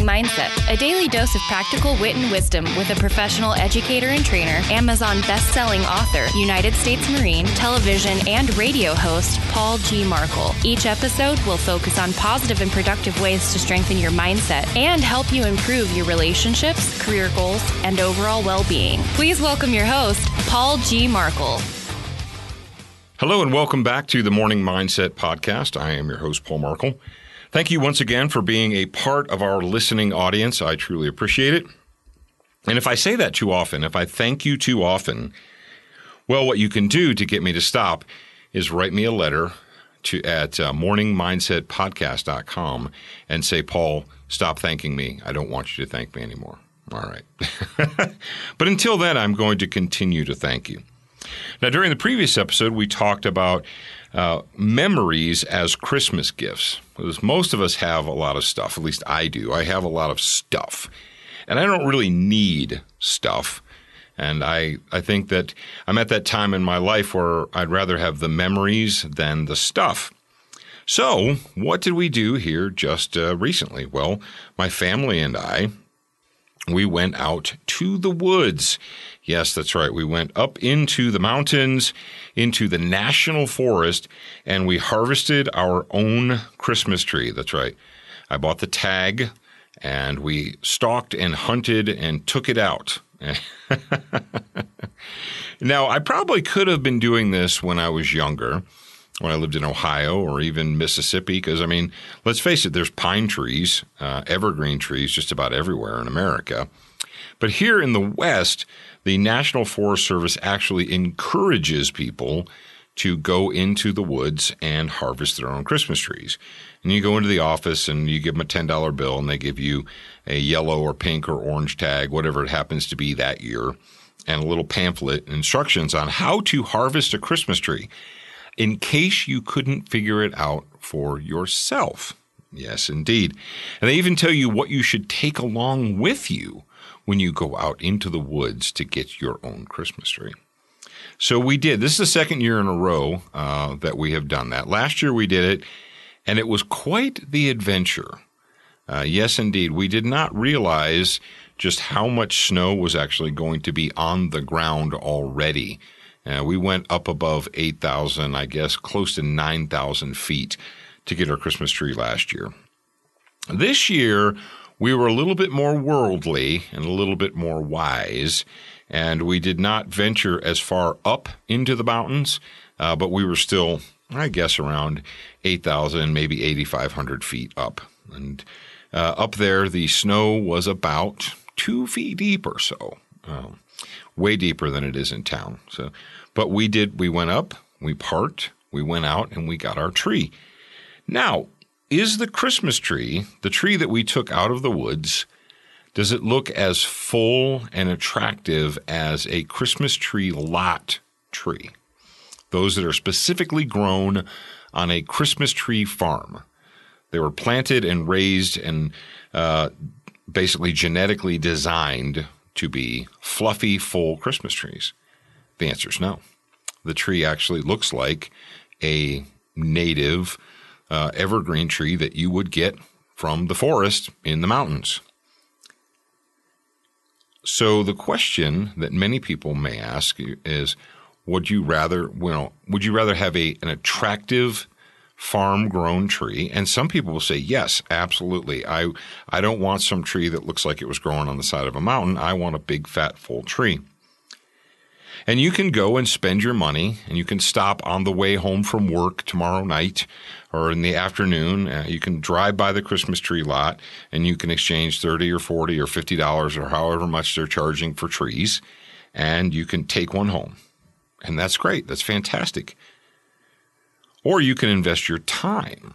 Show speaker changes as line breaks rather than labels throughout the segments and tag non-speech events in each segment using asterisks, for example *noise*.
Mindset, a daily dose of practical wit and wisdom with a professional educator and trainer, Amazon best-selling author, United States Marine, television and radio host, Paul G. Markel. Each episode will focus on positive and productive ways to strengthen your mindset and help you improve your relationships, career goals, and overall well-being. Please welcome your host, Paul G. Markel.
Hello and welcome back to the Morning Mindset Podcast. I am your host, Paul Markel. Thank you once again for being a part of our listening audience. I truly appreciate it. And if I say that too often, if I thank you too often, well, what you can do to get me to stop is write me a letter to at uh, morningmindsetpodcast.com and say, Paul, stop thanking me. I don't want you to thank me anymore. All right. *laughs* but until then, I'm going to continue to thank you. Now, during the previous episode, we talked about uh, memories as Christmas gifts. Because most of us have a lot of stuff, at least I do. I have a lot of stuff. And I don't really need stuff. And I, I think that I'm at that time in my life where I'd rather have the memories than the stuff. So, what did we do here just uh, recently? Well, my family and I, we went out to the woods. Yes, that's right. We went up into the mountains, into the national forest, and we harvested our own Christmas tree. That's right. I bought the tag and we stalked and hunted and took it out. *laughs* now, I probably could have been doing this when I was younger, when I lived in Ohio or even Mississippi, because I mean, let's face it, there's pine trees, uh, evergreen trees just about everywhere in America. But here in the West, the National Forest Service actually encourages people to go into the woods and harvest their own Christmas trees. And you go into the office and you give them a $10 bill and they give you a yellow or pink or orange tag, whatever it happens to be that year, and a little pamphlet instructions on how to harvest a Christmas tree in case you couldn't figure it out for yourself. Yes, indeed. And they even tell you what you should take along with you when you go out into the woods to get your own Christmas tree. So we did. This is the second year in a row uh, that we have done that. Last year we did it, and it was quite the adventure. Uh, yes, indeed. We did not realize just how much snow was actually going to be on the ground already. Uh, we went up above 8,000, I guess, close to 9,000 feet to get our Christmas tree last year. This year, we were a little bit more worldly and a little bit more wise, and we did not venture as far up into the mountains, uh, but we were still, I guess, around 8,000, maybe 8,500 feet up. And uh, up there, the snow was about two feet deep or so, um, way deeper than it is in town. So, but we did, we went up, we parked, we went out, and we got our tree. Now, is the Christmas tree, the tree that we took out of the woods, does it look as full and attractive as a Christmas tree lot tree? Those that are specifically grown on a Christmas tree farm. They were planted and raised and uh, basically genetically designed to be fluffy, full Christmas trees. The answer is no. The tree actually looks like a native uh, evergreen tree that you would get from the forest in the mountains. So the question that many people may ask is, would you rather, well, would you rather have a an attractive farm grown tree? And some people will say, yes, absolutely. I I don't want some tree that looks like it was growing on the side of a mountain. I want a big fat full tree. And you can go and spend your money and you can stop on the way home from work tomorrow night or in the afternoon. Uh, you can drive by the Christmas tree lot and you can exchange 30 or 40 or $50 or however much they're charging for trees and you can take one home. And that's great. That's fantastic. Or you can invest your time.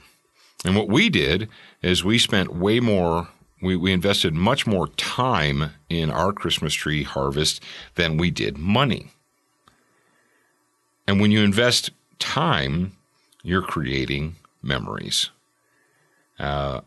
And what we did is we spent way more, we, we invested much more time in our Christmas tree harvest than we did money. And when you invest time, you're creating memories. Uh,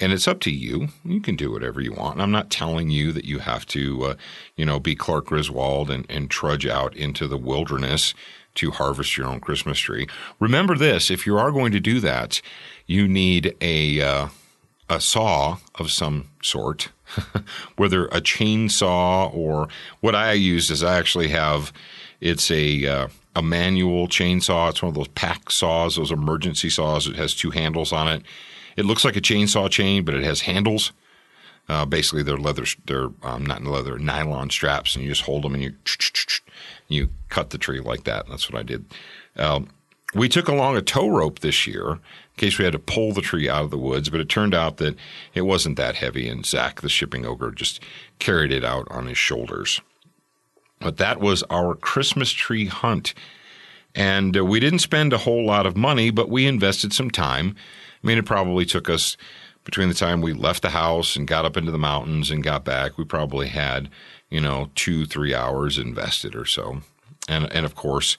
and it's up to you. You can do whatever you want. And I'm not telling you that you have to, uh, you know, be Clark Griswold and, and trudge out into the wilderness to harvest your own Christmas tree. Remember this: if you are going to do that, you need a uh, a saw of some sort, *laughs* whether a chainsaw or what I use is I actually have. It's a uh, a manual chainsaw. It's one of those pack saws, those emergency saws. It has two handles on it. It looks like a chainsaw chain, but it has handles. Uh, basically, they're leather. They're um, not in leather, nylon straps, and you just hold them and you you cut the tree like that. That's what I did. Um, we took along a tow rope this year in case we had to pull the tree out of the woods, but it turned out that it wasn't that heavy, and Zach, the shipping ogre, just carried it out on his shoulders. But that was our Christmas tree hunt. And uh, we didn't spend a whole lot of money, but we invested some time. I mean, it probably took us between the time we left the house and got up into the mountains and got back, we probably had, you know, two, three hours invested or so. And, and of course,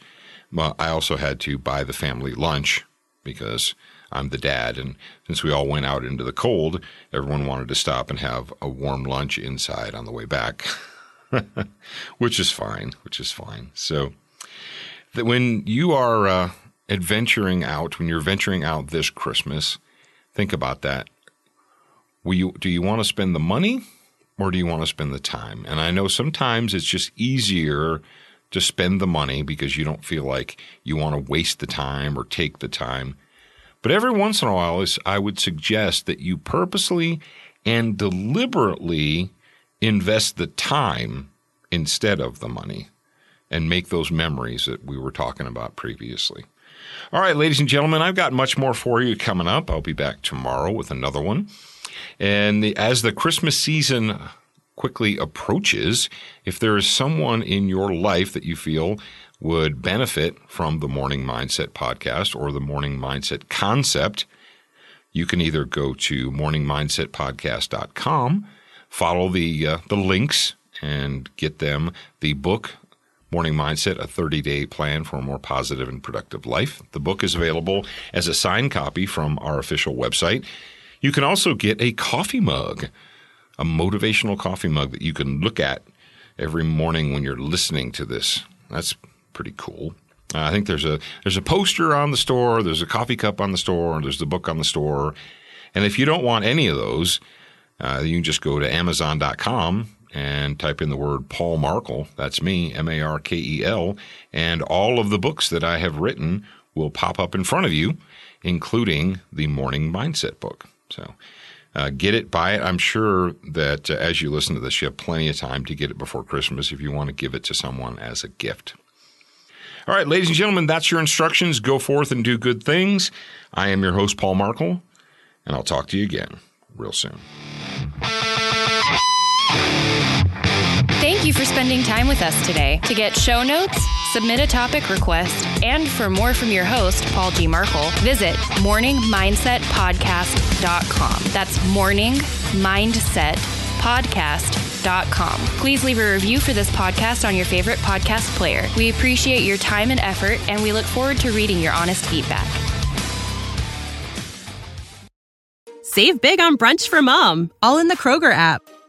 I also had to buy the family lunch because I'm the dad. And since we all went out into the cold, everyone wanted to stop and have a warm lunch inside on the way back. *laughs* which is fine, which is fine. So that when you are uh, adventuring out, when you're venturing out this Christmas, think about that. Will you, do you want to spend the money or do you want to spend the time? And I know sometimes it's just easier to spend the money because you don't feel like you want to waste the time or take the time. But every once in a while, I would suggest that you purposely and deliberately invest the time instead of the money and make those memories that we were talking about previously. All right, ladies and gentlemen, I've got much more for you coming up. I'll be back tomorrow with another one. And the, as the Christmas season quickly approaches, if there is someone in your life that you feel would benefit from the Morning Mindset podcast or the Morning Mindset concept, you can either go to morningmindsetpodcast.com follow the uh, the links and get them the book Morning Mindset, a 30 day plan for a more positive and productive life. The book is available as a signed copy from our official website. You can also get a coffee mug, a motivational coffee mug that you can look at every morning when you're listening to this. That's pretty cool. Uh, I think there's a there's a poster on the store, there's a coffee cup on the store, there's the book on the store. And if you don't want any of those, uh, you can just go to Amazon.com and type in the word Paul Markel. That's me, M A R K E L. And all of the books that I have written will pop up in front of you, including the Morning Mindset book. So uh, get it, buy it. I'm sure that uh, as you listen to this, you have plenty of time to get it before Christmas if you want to give it to someone as a gift. All right, ladies and gentlemen, that's your instructions. Go forth and do good things. I am your host, Paul Markel, and I'll talk to you again real soon.
For spending time with us today. To get show notes, submit a topic request, and for more from your host, Paul G. Markel, visit morningmindsetpodcast.com. That's morningmindsetpodcast.com. Please leave a review for this podcast on your favorite podcast player. We appreciate your time and effort, and we look forward to reading your honest feedback.
Save big on brunch for mom, all in the Kroger app.